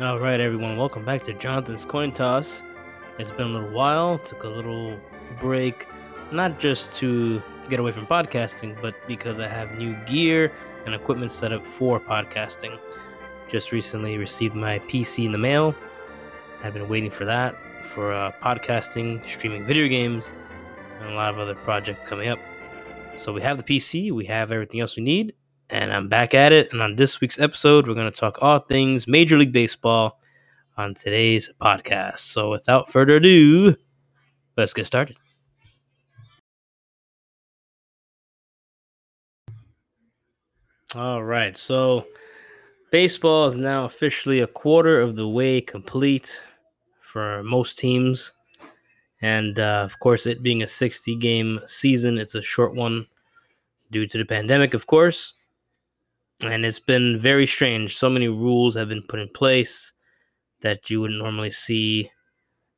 All right, everyone, welcome back to Jonathan's Coin Toss. It's been a little while, took a little break, not just to get away from podcasting, but because I have new gear and equipment set up for podcasting. Just recently received my PC in the mail. I've been waiting for that for uh, podcasting, streaming video games, and a lot of other projects coming up. So we have the PC, we have everything else we need, and I'm back at it. And on this week's episode, we're going to talk all things Major League Baseball on today's podcast. So without further ado, let's get started. All right. So baseball is now officially a quarter of the way complete for most teams. And uh, of course, it being a 60 game season, it's a short one due to the pandemic, of course and it's been very strange. So many rules have been put in place that you wouldn't normally see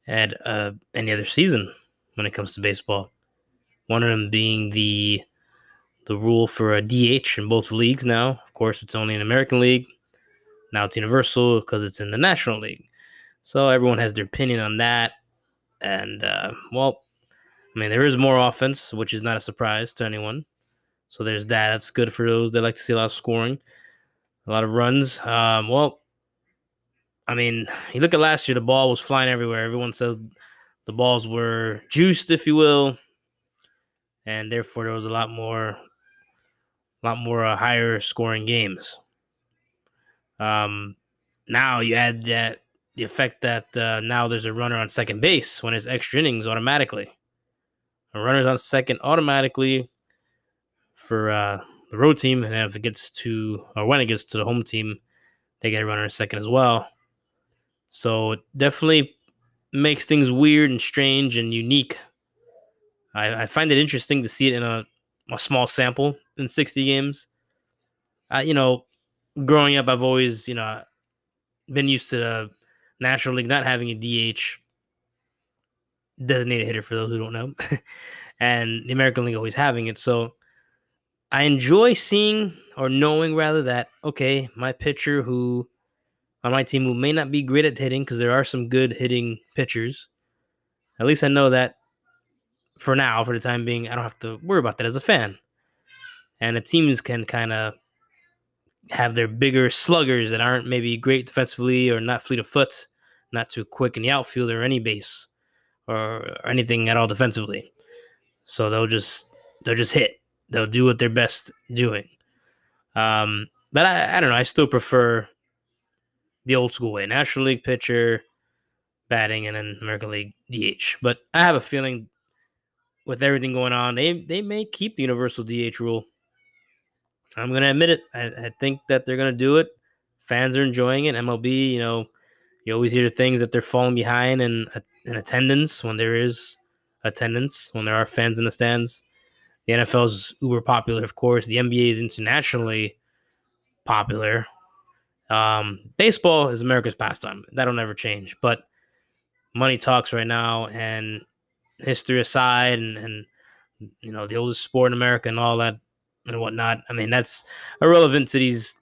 at uh, any other season when it comes to baseball. One of them being the the rule for a DH in both leagues now. Of course, it's only an American League. Now it's universal because it's in the National League. So everyone has their opinion on that. And uh, well, I mean, there is more offense, which is not a surprise to anyone. So there's that. That's good for those that like to see a lot of scoring, a lot of runs. Um, well, I mean, you look at last year, the ball was flying everywhere. Everyone says the balls were juiced, if you will, and therefore there was a lot more, a lot more uh, higher scoring games. Um, now you add that the effect that uh, now there's a runner on second base when it's extra innings automatically. A runner's on second automatically for uh, the road team, and if it gets to or when it gets to the home team, they get a runner second as well. So it definitely makes things weird and strange and unique. I, I find it interesting to see it in a, a small sample in 60 games. You know, growing up, I've always, you know, been used to the National League not having a DH designated hitter for those who don't know, and the American League always having it. So I enjoy seeing or knowing rather that okay, my pitcher who on my team who may not be great at hitting because there are some good hitting pitchers. At least I know that for now, for the time being, I don't have to worry about that as a fan. And the teams can kind of have their bigger sluggers that aren't maybe great defensively or not fleet of foot, not too quick in the outfield or any base or, anything at all defensively. So they'll just they'll just hit they'll do what they're best doing. Um, but I, I don't know. I still prefer the old school way: National League pitcher, batting, and then American League DH. But I have a feeling with everything going on, they they may keep the universal DH rule. I'm gonna admit it. I, I think that they're gonna do it. Fans are enjoying it. MLB, you know, you always hear the things that they're falling behind in in attendance when there is attendance when there are fans in the stands. The NFL is uber popular, of course. The NBA is internationally popular. Um, baseball is America's pastime. That'll never change. But money talks right now, and history aside, and, and you know the oldest sport in America and all that and whatnot. I mean, that's irrelevant to these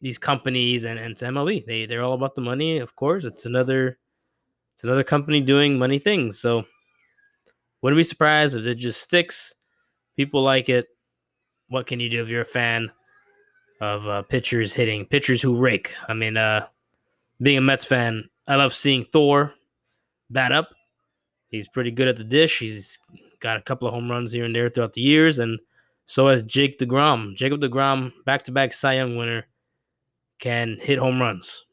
these companies and, and to MLB. They they're all about the money, of course. It's another it's another company doing money things. So wouldn't be surprised if it just sticks People like it. What can you do if you're a fan of uh, pitchers hitting, pitchers who rake? I mean, uh, being a Mets fan, I love seeing Thor bat up. He's pretty good at the dish. He's got a couple of home runs here and there throughout the years, and so has Jake DeGrom. Jacob DeGrom, back-to-back Cy Young winner, can hit home runs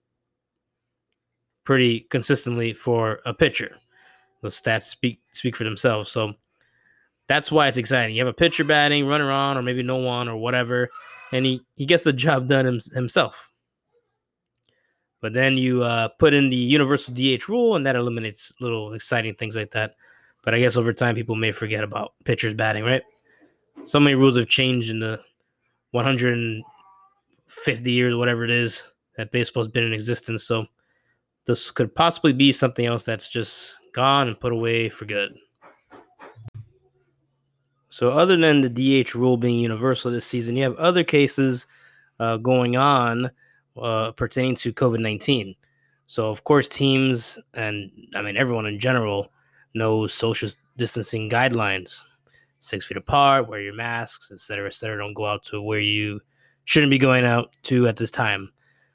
pretty consistently for a pitcher. The stats speak speak for themselves. So that's why it's exciting. You have a pitcher batting, runner on, or maybe no one, or whatever, and he, he gets the job done himself. But then you uh, put in the universal DH rule, and that eliminates little exciting things like that. But I guess over time, people may forget about pitchers batting, right? So many rules have changed in the 150 years, whatever it is, that baseball's been in existence. So this could possibly be something else that's just gone and put away for good. So, other than the DH rule being universal this season, you have other cases uh, going on uh, pertaining to COVID 19. So of course teams and I mean everyone in general knows social distancing guidelines. Six feet apart, wear your masks, etc., etc. Don't go out to where you shouldn't be going out to at this time.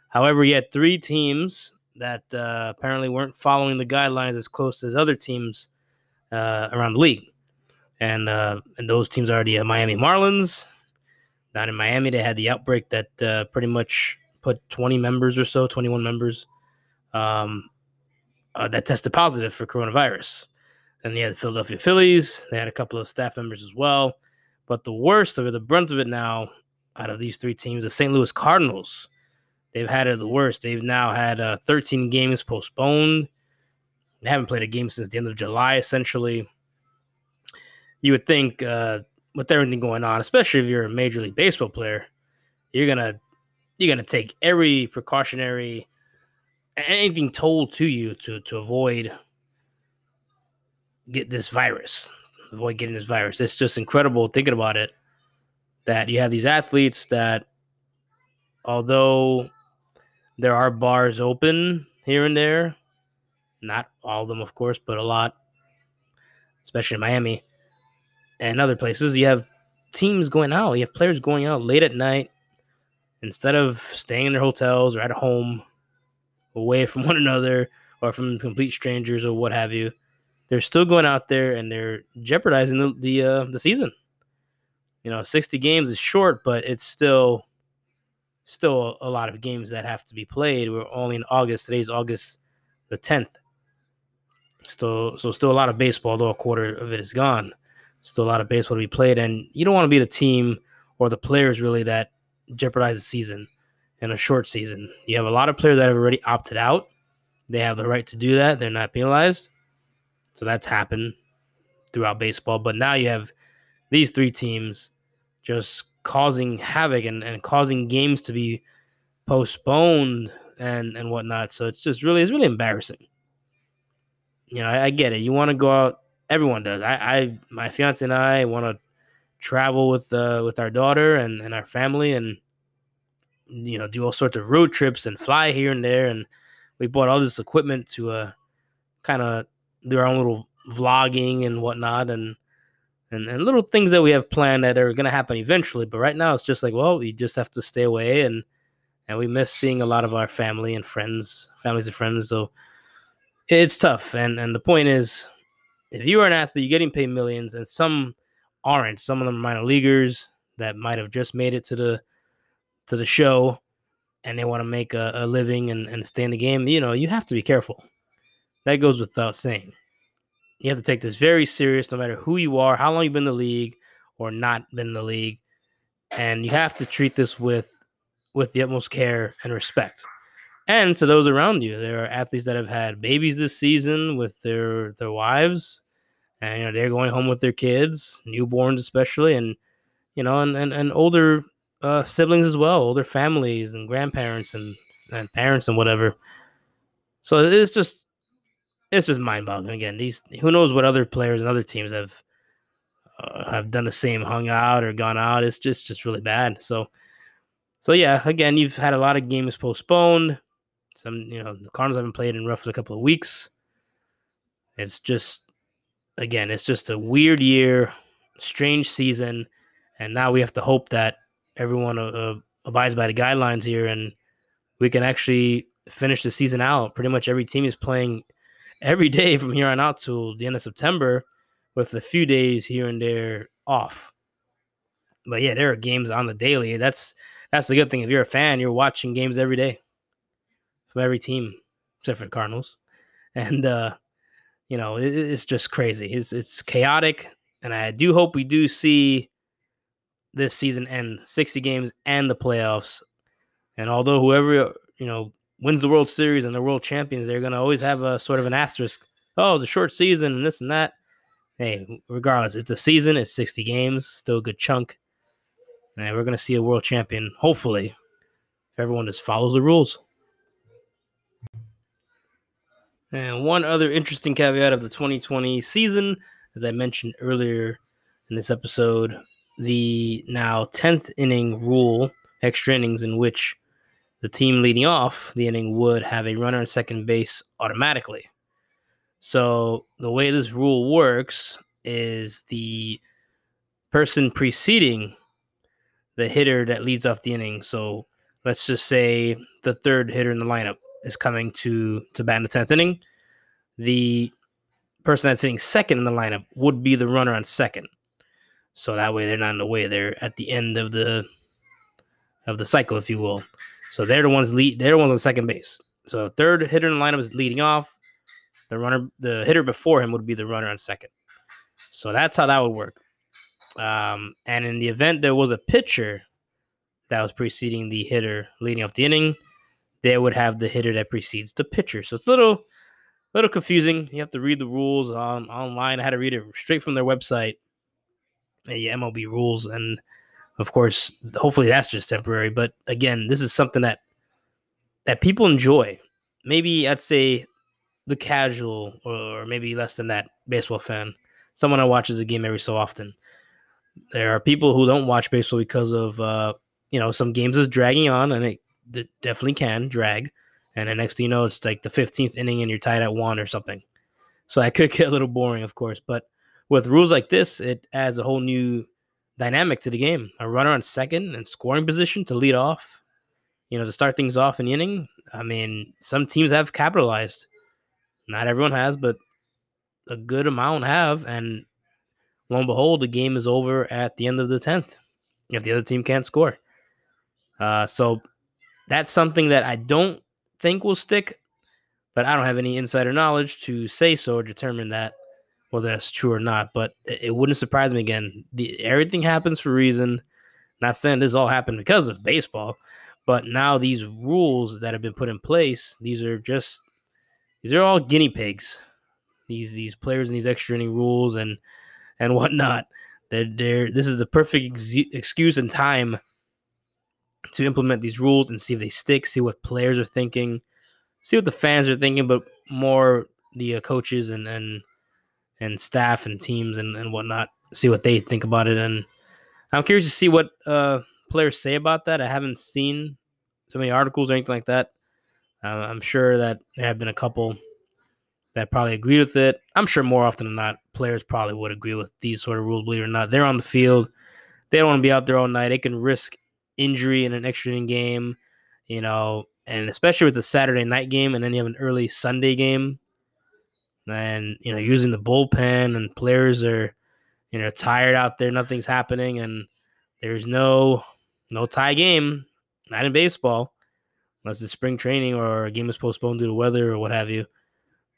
However, you had three teams that uh, apparently weren't following the guidelines as close as other teams uh, around the league. And uh, and those teams are the Miami Marlins. Down in Miami, they had the outbreak that uh, pretty much put 20 members or so, 21 members, um, uh, that tested positive for coronavirus. And you had the Philadelphia Phillies. They had a couple of staff members as well. But the worst of it, the brunt of it now, out of these three teams, the St. Louis Cardinals. They've had it the worst. They've now had uh, 13 games postponed. They haven't played a game since the end of July, essentially. You would think, uh, with everything going on, especially if you're a Major League Baseball player, you're gonna you're gonna take every precautionary anything told to you to to avoid get this virus, avoid getting this virus. It's just incredible thinking about it that you have these athletes that, although there are bars open here and there, not all of them, of course, but a lot, especially in Miami and other places, you have teams going out. You have players going out late at night instead of staying in their hotels or at home away from one another or from complete strangers or what have you they're still going out there and they're jeopardizing the the, uh, the season. You know, 60 games is short, but it's still still a lot of games that have to be played. We're only in August. Today's August the 10th. Still, so still a lot of baseball, though a quarter of it is gone. Still a lot of baseball to be played, and you don't want to be the team or the players really that jeopardize the season in a short season. You have a lot of players that have already opted out. They have the right to do that. They're not penalized. So that's happened throughout baseball. But now you have these three teams just causing havoc and, and causing games to be postponed and, and whatnot. So it's just really, it's really embarrassing. You know, I, I get it. You want to go out. Everyone does. I, I, my fiance and I want to travel with, uh, with our daughter and, and our family and, you know, do all sorts of road trips and fly here and there. And we bought all this equipment to, uh, kind of their own little vlogging and whatnot and and, and little things that we have planned that are going to happen eventually but right now it's just like well we just have to stay away and and we miss seeing a lot of our family and friends families and friends so it's tough and and the point is if you are an athlete you're getting paid millions and some aren't some of them are minor leaguers that might have just made it to the to the show and they want to make a, a living and, and stay in the game you know you have to be careful that goes without saying. You have to take this very serious, no matter who you are, how long you've been in the league or not been in the league, and you have to treat this with with the utmost care and respect. And to those around you, there are athletes that have had babies this season with their their wives, and you know they're going home with their kids, newborns especially, and you know, and and, and older uh, siblings as well, older families and grandparents and and parents and whatever. So it's just it's just mind boggling. Again, these who knows what other players and other teams have uh, have done the same, hung out or gone out. It's just just really bad. So, so yeah, again, you've had a lot of games postponed. Some, you know, the Cardinals haven't played in roughly a couple of weeks. It's just, again, it's just a weird year, strange season, and now we have to hope that everyone uh, uh abides by the guidelines here and we can actually finish the season out. Pretty much every team is playing every day from here on out till the end of September, with a few days here and there off. But yeah, there are games on the daily. That's that's the good thing. If you're a fan, you're watching games every day from every team, except for the Cardinals. And uh, you know, it, it's just crazy. It's it's chaotic, and I do hope we do see this season end 60 games and the playoffs. And although whoever you know wins the World Series and the world champions, they're going to always have a sort of an asterisk. Oh, it's a short season and this and that. Hey, regardless, it's a season, it's 60 games, still a good chunk. And we're going to see a world champion, hopefully, if everyone just follows the rules. And one other interesting caveat of the 2020 season, as I mentioned earlier in this episode, the now 10th inning rule, extra innings in which the team leading off the inning would have a runner on second base automatically. So the way this rule works is the person preceding the hitter that leads off the inning. So let's just say the third hitter in the lineup is coming to to bat in the tenth inning. The person that's hitting second in the lineup would be the runner on second. So that way they're not in the way. They're at the end of the of the cycle, if you will. So they're the ones lead. They're the ones on second base. So third hitter in the lineup is leading off. The runner, the hitter before him would be the runner on second. So that's how that would work. Um, and in the event there was a pitcher that was preceding the hitter leading off the inning, they would have the hitter that precedes the pitcher. So it's a little, little confusing. You have to read the rules on online. I had to read it straight from their website, the MLB rules, and of course, hopefully that's just temporary. But again, this is something that that people enjoy. Maybe I'd say the casual, or maybe less than that, baseball fan, someone that watches a game every so often. There are people who don't watch baseball because of uh, you know some games is dragging on, and it, it definitely can drag. And the next thing you know, it's like the 15th inning, and you're tied at one or something. So that could get a little boring, of course. But with rules like this, it adds a whole new dynamic to the game. A runner on second and scoring position to lead off, you know, to start things off in the inning. I mean, some teams have capitalized. Not everyone has, but a good amount have. And lo and behold, the game is over at the end of the 10th if the other team can't score. Uh, so that's something that I don't think will stick, but I don't have any insider knowledge to say so or determine that whether that's true or not. But it, wouldn't surprise me again. The, everything happens for a reason. Not saying this all happened because of baseball, but now these rules that have been put in place, these are just these are all guinea pigs. These these players and these extra inning rules and and whatnot. They're, they're this is the perfect ex- excuse and time to implement these rules and see if they stick. See what players are thinking. See what the fans are thinking, but more the uh, coaches and and and staff and teams and, and whatnot. See what they think about it. And I'm curious to see what uh, players say about that. I haven't seen so many articles or anything like that. Uh, I'm sure that there have been a couple that probably agreed with it. I'm sure more often than not, players probably would agree with these sort of rules, believe it or not. They're on the field. They don't want to be out there all night. They can risk injury in an extra inning game, you know, and especially with a Saturday night game and then you have an early Sunday game and you know using the bullpen and players are you know tired out there nothing's happening and there's no no tie game not in baseball unless it's spring training or a game is postponed due to weather or what have you.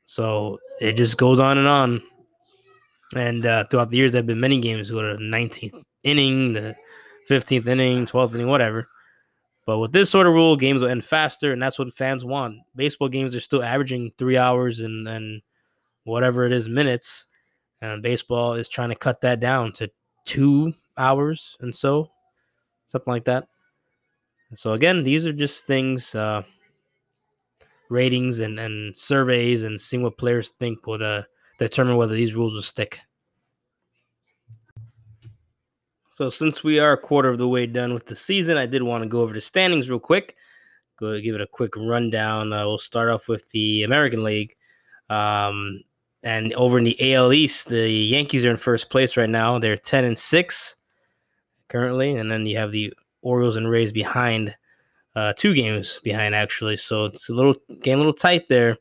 So it just goes on and on. And uh, throughout the years there have been many games go to the 19th inning the 15th inning 12th inning whatever but with this sort of rule games will end faster and that's what fans want baseball games are still averaging three hours and and whatever it is minutes. And baseball is trying to cut that down to two hours and so, something like that. So again, these are just things, uh, ratings and, and surveys, and seeing what players think would uh, determine whether these rules will stick. So since we are a quarter of the way done with the season, I did want to go over the standings real quick. Go give it a quick rundown. Uh, we'll start off with the American League. Um, and over in the AL East, the Yankees are in first place right now. They're 10 and 6 currently. And then you have the Orioles and Rays behind, uh, two games behind, actually. So it's a little game, a little tight there.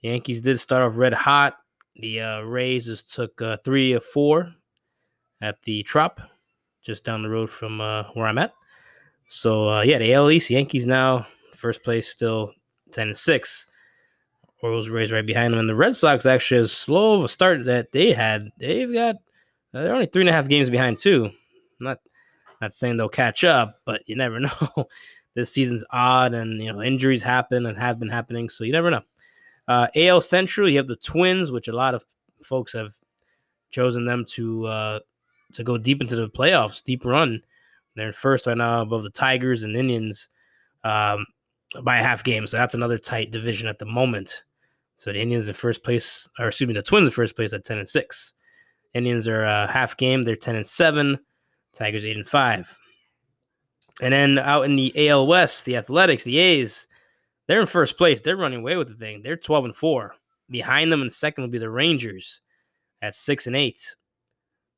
The Yankees did start off red hot. The uh, Rays just took uh, three of four at the Trop, just down the road from uh, where I'm at. So uh, yeah, the AL East Yankees now first place, still ten and six. Orioles Rays right behind them, and the Red Sox actually as slow of a start that they had. They've got uh, they're only three and a half games behind too. Not not saying they'll catch up, but you never know. this season's odd, and you know injuries happen and have been happening, so you never know. Uh, AL Central, you have the Twins, which a lot of folks have chosen them to uh, to go deep into the playoffs, deep run. They're first right now above the Tigers and Indians um, by a half game, so that's another tight division at the moment. So the Indians in first place, or excuse me, the Twins in first place at ten and six. Indians are uh, half game; they're ten and seven. Tigers eight and five. And then out in the AL West, the Athletics, the A's, they're in first place. They're running away with the thing. They're 12 and 4. Behind them in second will be the Rangers at 6 and 8.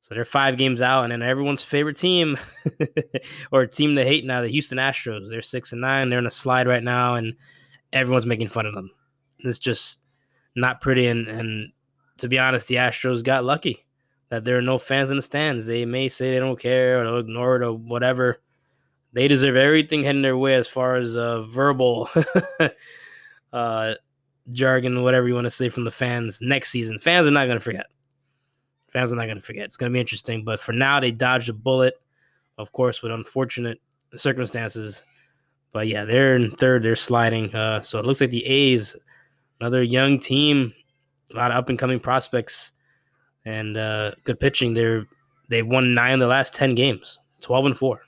So they're five games out, and then everyone's favorite team, or team to hate now, the Houston Astros. They're six and nine. They're in a slide right now, and everyone's making fun of them. It's just not pretty. And, and to be honest, the Astros got lucky that there are no fans in the stands. They may say they don't care or they'll ignore it or whatever. They deserve everything heading their way as far as uh, verbal uh, jargon, whatever you want to say from the fans next season. Fans are not going to forget. Fans are not going to forget. It's going to be interesting. But for now, they dodged a bullet, of course, with unfortunate circumstances. But yeah, they're in third. They're sliding. Uh, so it looks like the A's, another young team, a lot of up and coming prospects, and uh, good pitching. They're they've won nine of the last ten games, twelve and four.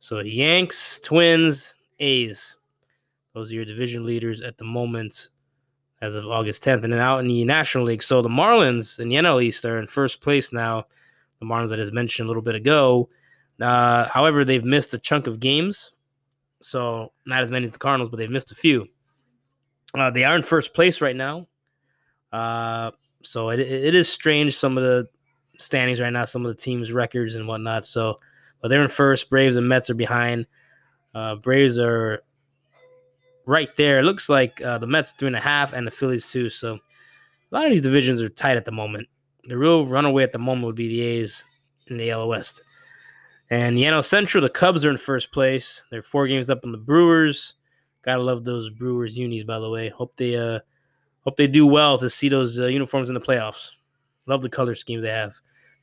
So Yanks, Twins, A's. Those are your division leaders at the moment as of August 10th. And then out in the National League. So the Marlins in the NL East are in first place now. The Marlins that is mentioned a little bit ago. Uh, however, they've missed a chunk of games. So not as many as the Cardinals, but they've missed a few. Uh, they are in first place right now. Uh, so it, it is strange some of the standings right now, some of the teams' records and whatnot. So, but they're in first. Braves and Mets are behind. Uh, Braves are right there. It looks like uh, the Mets three and a half and the Phillies too. So a lot of these divisions are tight at the moment. The real runaway at the moment would be the A's in the AL West. And the NL Central, the Cubs are in first place. They're four games up on the Brewers. Gotta love those Brewers unis, by the way. Hope they uh hope they do well to see those uh, uniforms in the playoffs. Love the color schemes they have,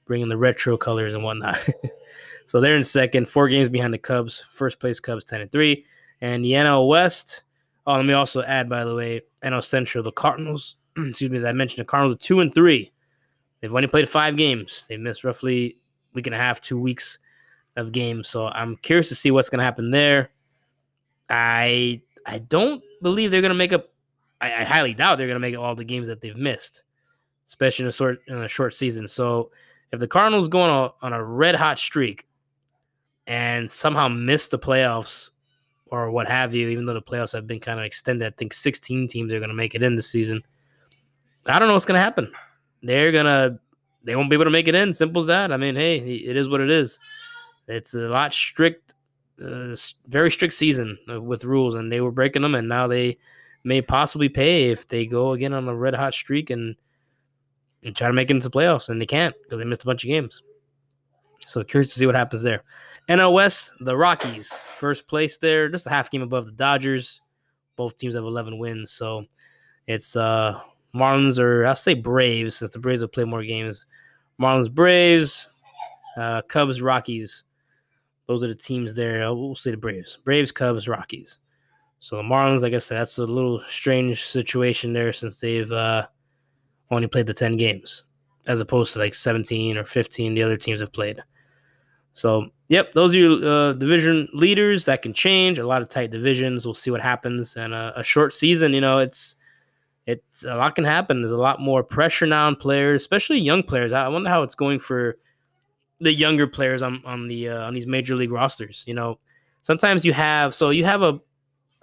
bringing the retro colors and whatnot. so they're in second, four games behind the Cubs. First place Cubs, ten and three. And the NL West, Oh, let me also add, by the way, NL Central, the Cardinals, excuse me, as I mentioned, the Cardinals are two and three. They've only played five games. They've missed roughly a week and a half, two weeks of games. So I'm curious to see what's going to happen there. I I don't believe they're going to make up. I, I, highly doubt they're going to make all the games that they've missed, especially in a short in a short season. So if the Cardinals go on a on a red hot streak and somehow miss the playoffs or what have you, even though the playoffs have been kind of extended. I think 16 teams are going to make it in this season. I don't know what's going to happen. They're going to, they won't be able to make it in. Simple as that. I mean, hey, it is what it is. It's a lot strict, uh, very strict season with rules, and they were breaking them, and now they may possibly pay if they go again on a red hot streak and, and try to make it into the playoffs, and they can't because they missed a bunch of games. So curious to see what happens there. West, the Rockies, first place there, just a half game above the Dodgers. Both teams have 11 wins, so it's uh Marlins or I'll say Braves since the Braves have played more games. Marlins, Braves, uh, Cubs, Rockies. Those are the teams there. We'll say the Braves, Braves, Cubs, Rockies. So the Marlins, like I said, that's a little strange situation there since they've uh, only played the 10 games as opposed to like 17 or 15 the other teams have played. So, yep, those are your uh, division leaders. That can change. A lot of tight divisions. We'll see what happens. And a, a short season, you know, it's it's a lot can happen. There's a lot more pressure now on players, especially young players. I wonder how it's going for the younger players on on the uh, on these major league rosters. You know, sometimes you have so you have a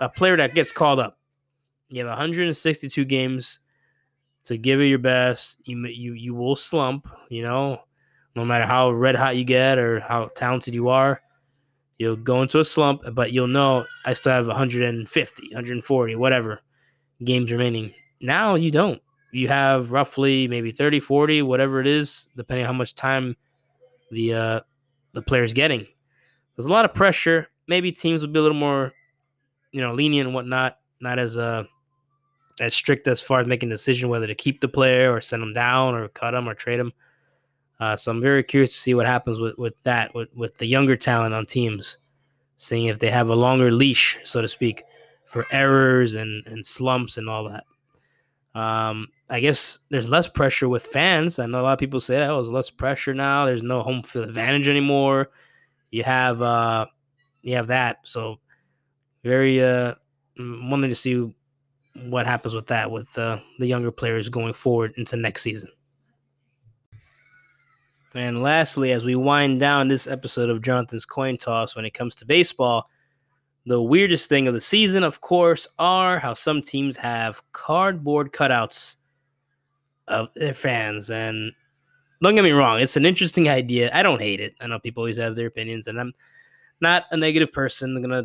a player that gets called up. You have 162 games to give it your best. You you you will slump. You know, no matter how red hot you get or how talented you are, you'll go into a slump, but you'll know I still have 150, 140, whatever games remaining. Now you don't. You have roughly maybe 30, 40, whatever it is, depending on how much time the uh, the player's getting. There's a lot of pressure. Maybe teams will be a little more, you know, lenient and whatnot, not as uh as strict as far as making a decision whether to keep the player or send them down or cut them or trade them. Uh, so I'm very curious to see what happens with, with that, with, with the younger talent on teams, seeing if they have a longer leash, so to speak, for errors and, and slumps and all that. Um, I guess there's less pressure with fans. I know a lot of people say, oh, there's less pressure now. There's no home field advantage anymore. You have uh, you have that. So very uh, wanting to see what happens with that with uh, the younger players going forward into next season. And lastly, as we wind down this episode of Jonathan's Coin Toss when it comes to baseball, the weirdest thing of the season, of course, are how some teams have cardboard cutouts of their fans. And don't get me wrong, it's an interesting idea. I don't hate it. I know people always have their opinions, and I'm not a negative person. I'm gonna,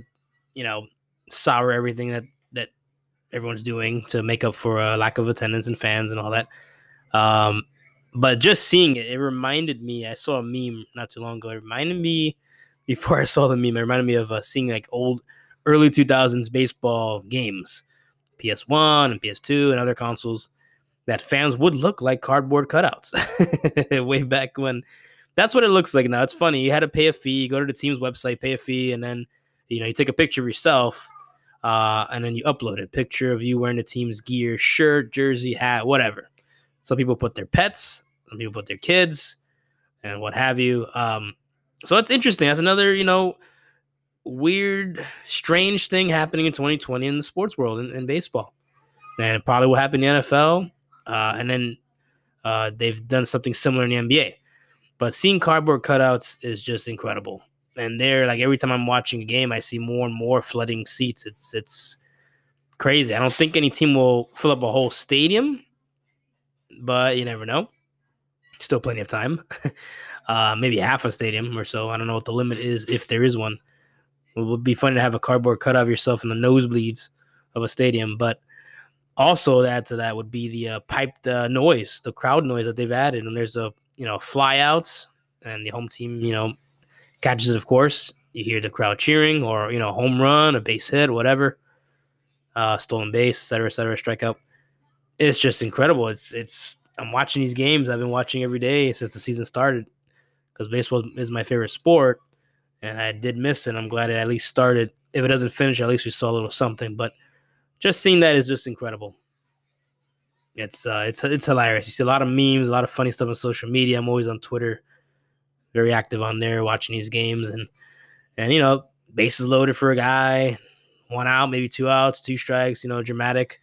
you know, sour everything that that everyone's doing to make up for a lack of attendance and fans and all that. Um, but just seeing it, it reminded me. I saw a meme not too long ago. It reminded me before I saw the meme. It reminded me of uh, seeing like old early 2000s baseball games, PS1 and PS2 and other consoles that fans would look like cardboard cutouts way back when. That's what it looks like now. It's funny. You had to pay a fee, go to the team's website, pay a fee, and then you know you take a picture of yourself, uh, and then you upload a picture of you wearing the team's gear, shirt, jersey, hat, whatever. Some people put their pets, some people put their kids, and what have you. Um, so that's interesting. That's another, you know, weird, strange thing happening in 2020 in the sports world in, in baseball. And it probably will happen in the NFL. Uh, and then uh, they've done something similar in the NBA. But seeing cardboard cutouts is just incredible. And they're like every time I'm watching a game, I see more and more flooding seats. It's it's crazy. I don't think any team will fill up a whole stadium, but you never know. Still plenty of time. uh, maybe half a stadium or so. I don't know what the limit is if there is one. It would be funny to have a cardboard cutout of yourself in the nosebleeds of a stadium, but also add to that would be the uh, piped uh, noise, the crowd noise that they've added. And there's a you know flyouts, and the home team you know catches it. Of course, you hear the crowd cheering, or you know home run, a base hit, whatever, uh, stolen base, etc., etc., strikeout. It's just incredible. It's it's I'm watching these games. I've been watching every day since the season started because baseball is my favorite sport, and I did miss it. I'm glad it at least started. If it doesn't finish, at least we saw a little something. But just seeing that is just incredible. It's uh, it's it's hilarious. You see a lot of memes, a lot of funny stuff on social media. I'm always on Twitter, very active on there, watching these games, and and you know, bases loaded for a guy, one out, maybe two outs, two strikes. You know, dramatic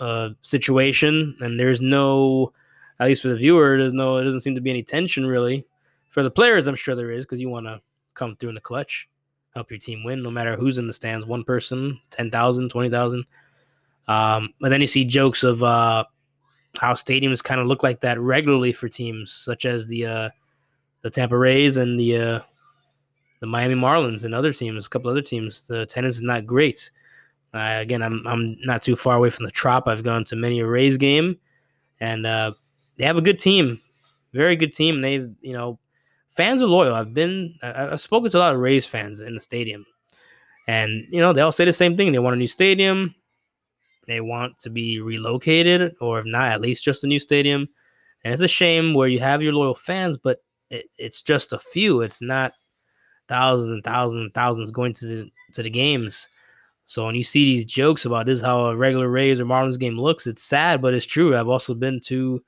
uh, situation, and there's no, at least for the viewer, there's no, it doesn't seem to be any tension really. For the players, I'm sure there is because you want to come through in the clutch, help your team win, no matter who's in the stands. One person, 10,000, 20,000. Um, but then you see jokes of uh, how stadiums kind of look like that regularly for teams such as the uh, the Tampa Rays and the uh, the Miami Marlins and other teams, a couple other teams. The attendance is not great. Uh, again, I'm I'm not too far away from the Trop. I've gone to many a Rays game, and uh, they have a good team, very good team. They, you know, fans are loyal. I've been, I've spoken to a lot of Rays fans in the stadium, and you know, they all say the same thing. They want a new stadium. They want to be relocated, or if not, at least just a new stadium. And it's a shame where you have your loyal fans, but it, it's just a few. It's not thousands and thousands and thousands going to the to the games. So when you see these jokes about this how a regular Rays or Marlins game looks, it's sad, but it's true. I've also been to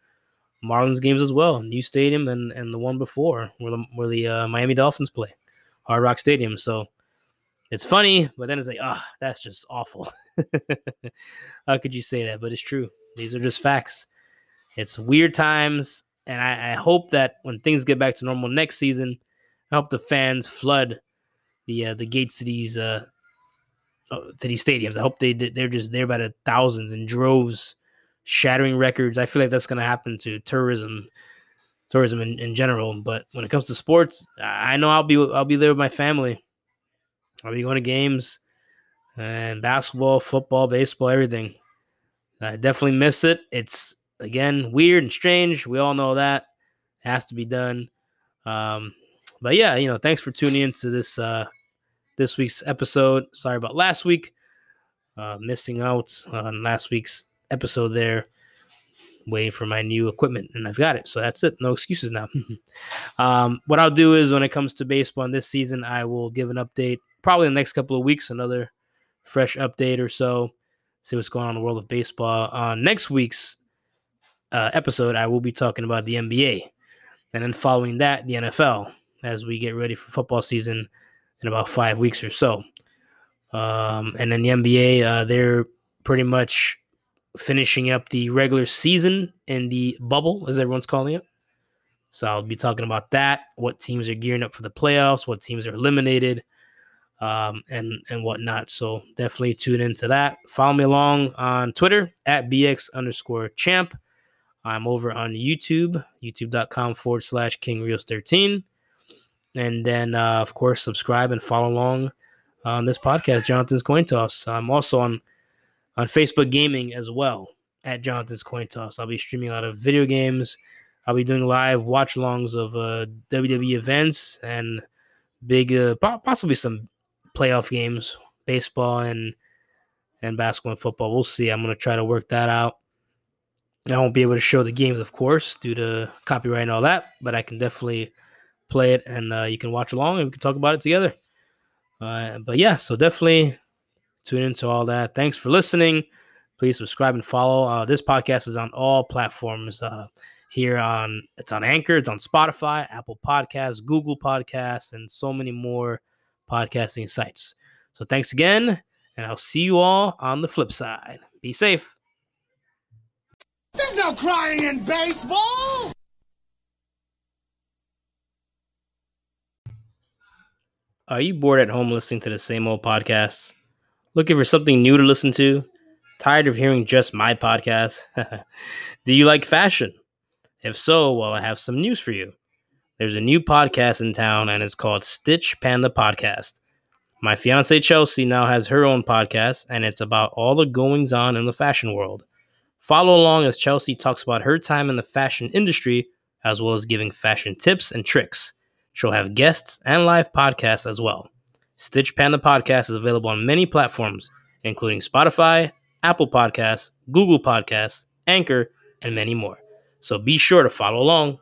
Marlins games as well, new stadium and and the one before where the where the uh, Miami Dolphins play, Hard Rock Stadium. So it's funny, but then it's like, ah, oh, that's just awful. how could you say that? But it's true. These are just facts. It's weird times, and I, I hope that when things get back to normal next season, I hope the fans flood the uh, the gates to these uh, to these stadiums. I hope they they're just there by the thousands and droves, shattering records. I feel like that's going to happen to tourism, tourism in, in general. But when it comes to sports, I know I'll be I'll be there with my family. I'll be going to games and basketball, football, baseball, everything. I definitely miss it. It's again weird and strange. We all know that it has to be done. Um, but yeah, you know, thanks for tuning into this uh, this week's episode. Sorry about last week. Uh, missing out on last week's episode there. Waiting for my new equipment, and I've got it. So that's it. No excuses now. um, what I'll do is when it comes to baseball in this season, I will give an update probably the next couple of weeks, another fresh update or so. See what's going on in the world of baseball. On next week's uh, episode, I will be talking about the NBA. And then following that, the NFL as we get ready for football season in about five weeks or so. Um, and then the NBA, uh, they're pretty much finishing up the regular season in the bubble, as everyone's calling it. So I'll be talking about that, what teams are gearing up for the playoffs, what teams are eliminated, um, and and whatnot. So definitely tune into that. Follow me along on Twitter at bx underscore champ. I'm over on YouTube, youtube.com forward slash King Rios 13. And then, uh, of course, subscribe and follow along on this podcast, Jonathan's Coin Toss. I'm also on on Facebook Gaming as well at Jonathan's Coin Toss. I'll be streaming a lot of video games. I'll be doing live watch alongs of uh, WWE events and big, uh, possibly some playoff games, baseball and and basketball and football. We'll see. I'm gonna try to work that out. I won't be able to show the games, of course, due to copyright and all that, but I can definitely play it and uh, you can watch along and we can talk about it together. Uh, but yeah, so definitely tune into all that. Thanks for listening. Please subscribe and follow. Uh, this podcast is on all platforms. Uh, here on it's on Anchor, it's on Spotify, Apple Podcasts, Google Podcasts, and so many more podcasting sites. So thanks again, and I'll see you all on the flip side. Be safe. There's no crying in baseball. Are you bored at home listening to the same old podcasts? Looking for something new to listen to? Tired of hearing just my podcast? Do you like fashion? If so, well, I have some news for you. There's a new podcast in town and it's called Stitch Panda Podcast. My fiance Chelsea now has her own podcast and it's about all the goings on in the fashion world. Follow along as Chelsea talks about her time in the fashion industry as well as giving fashion tips and tricks. She'll have guests and live podcasts as well. Stitch Panda Podcast is available on many platforms, including Spotify, Apple Podcasts, Google Podcasts, Anchor, and many more. So be sure to follow along.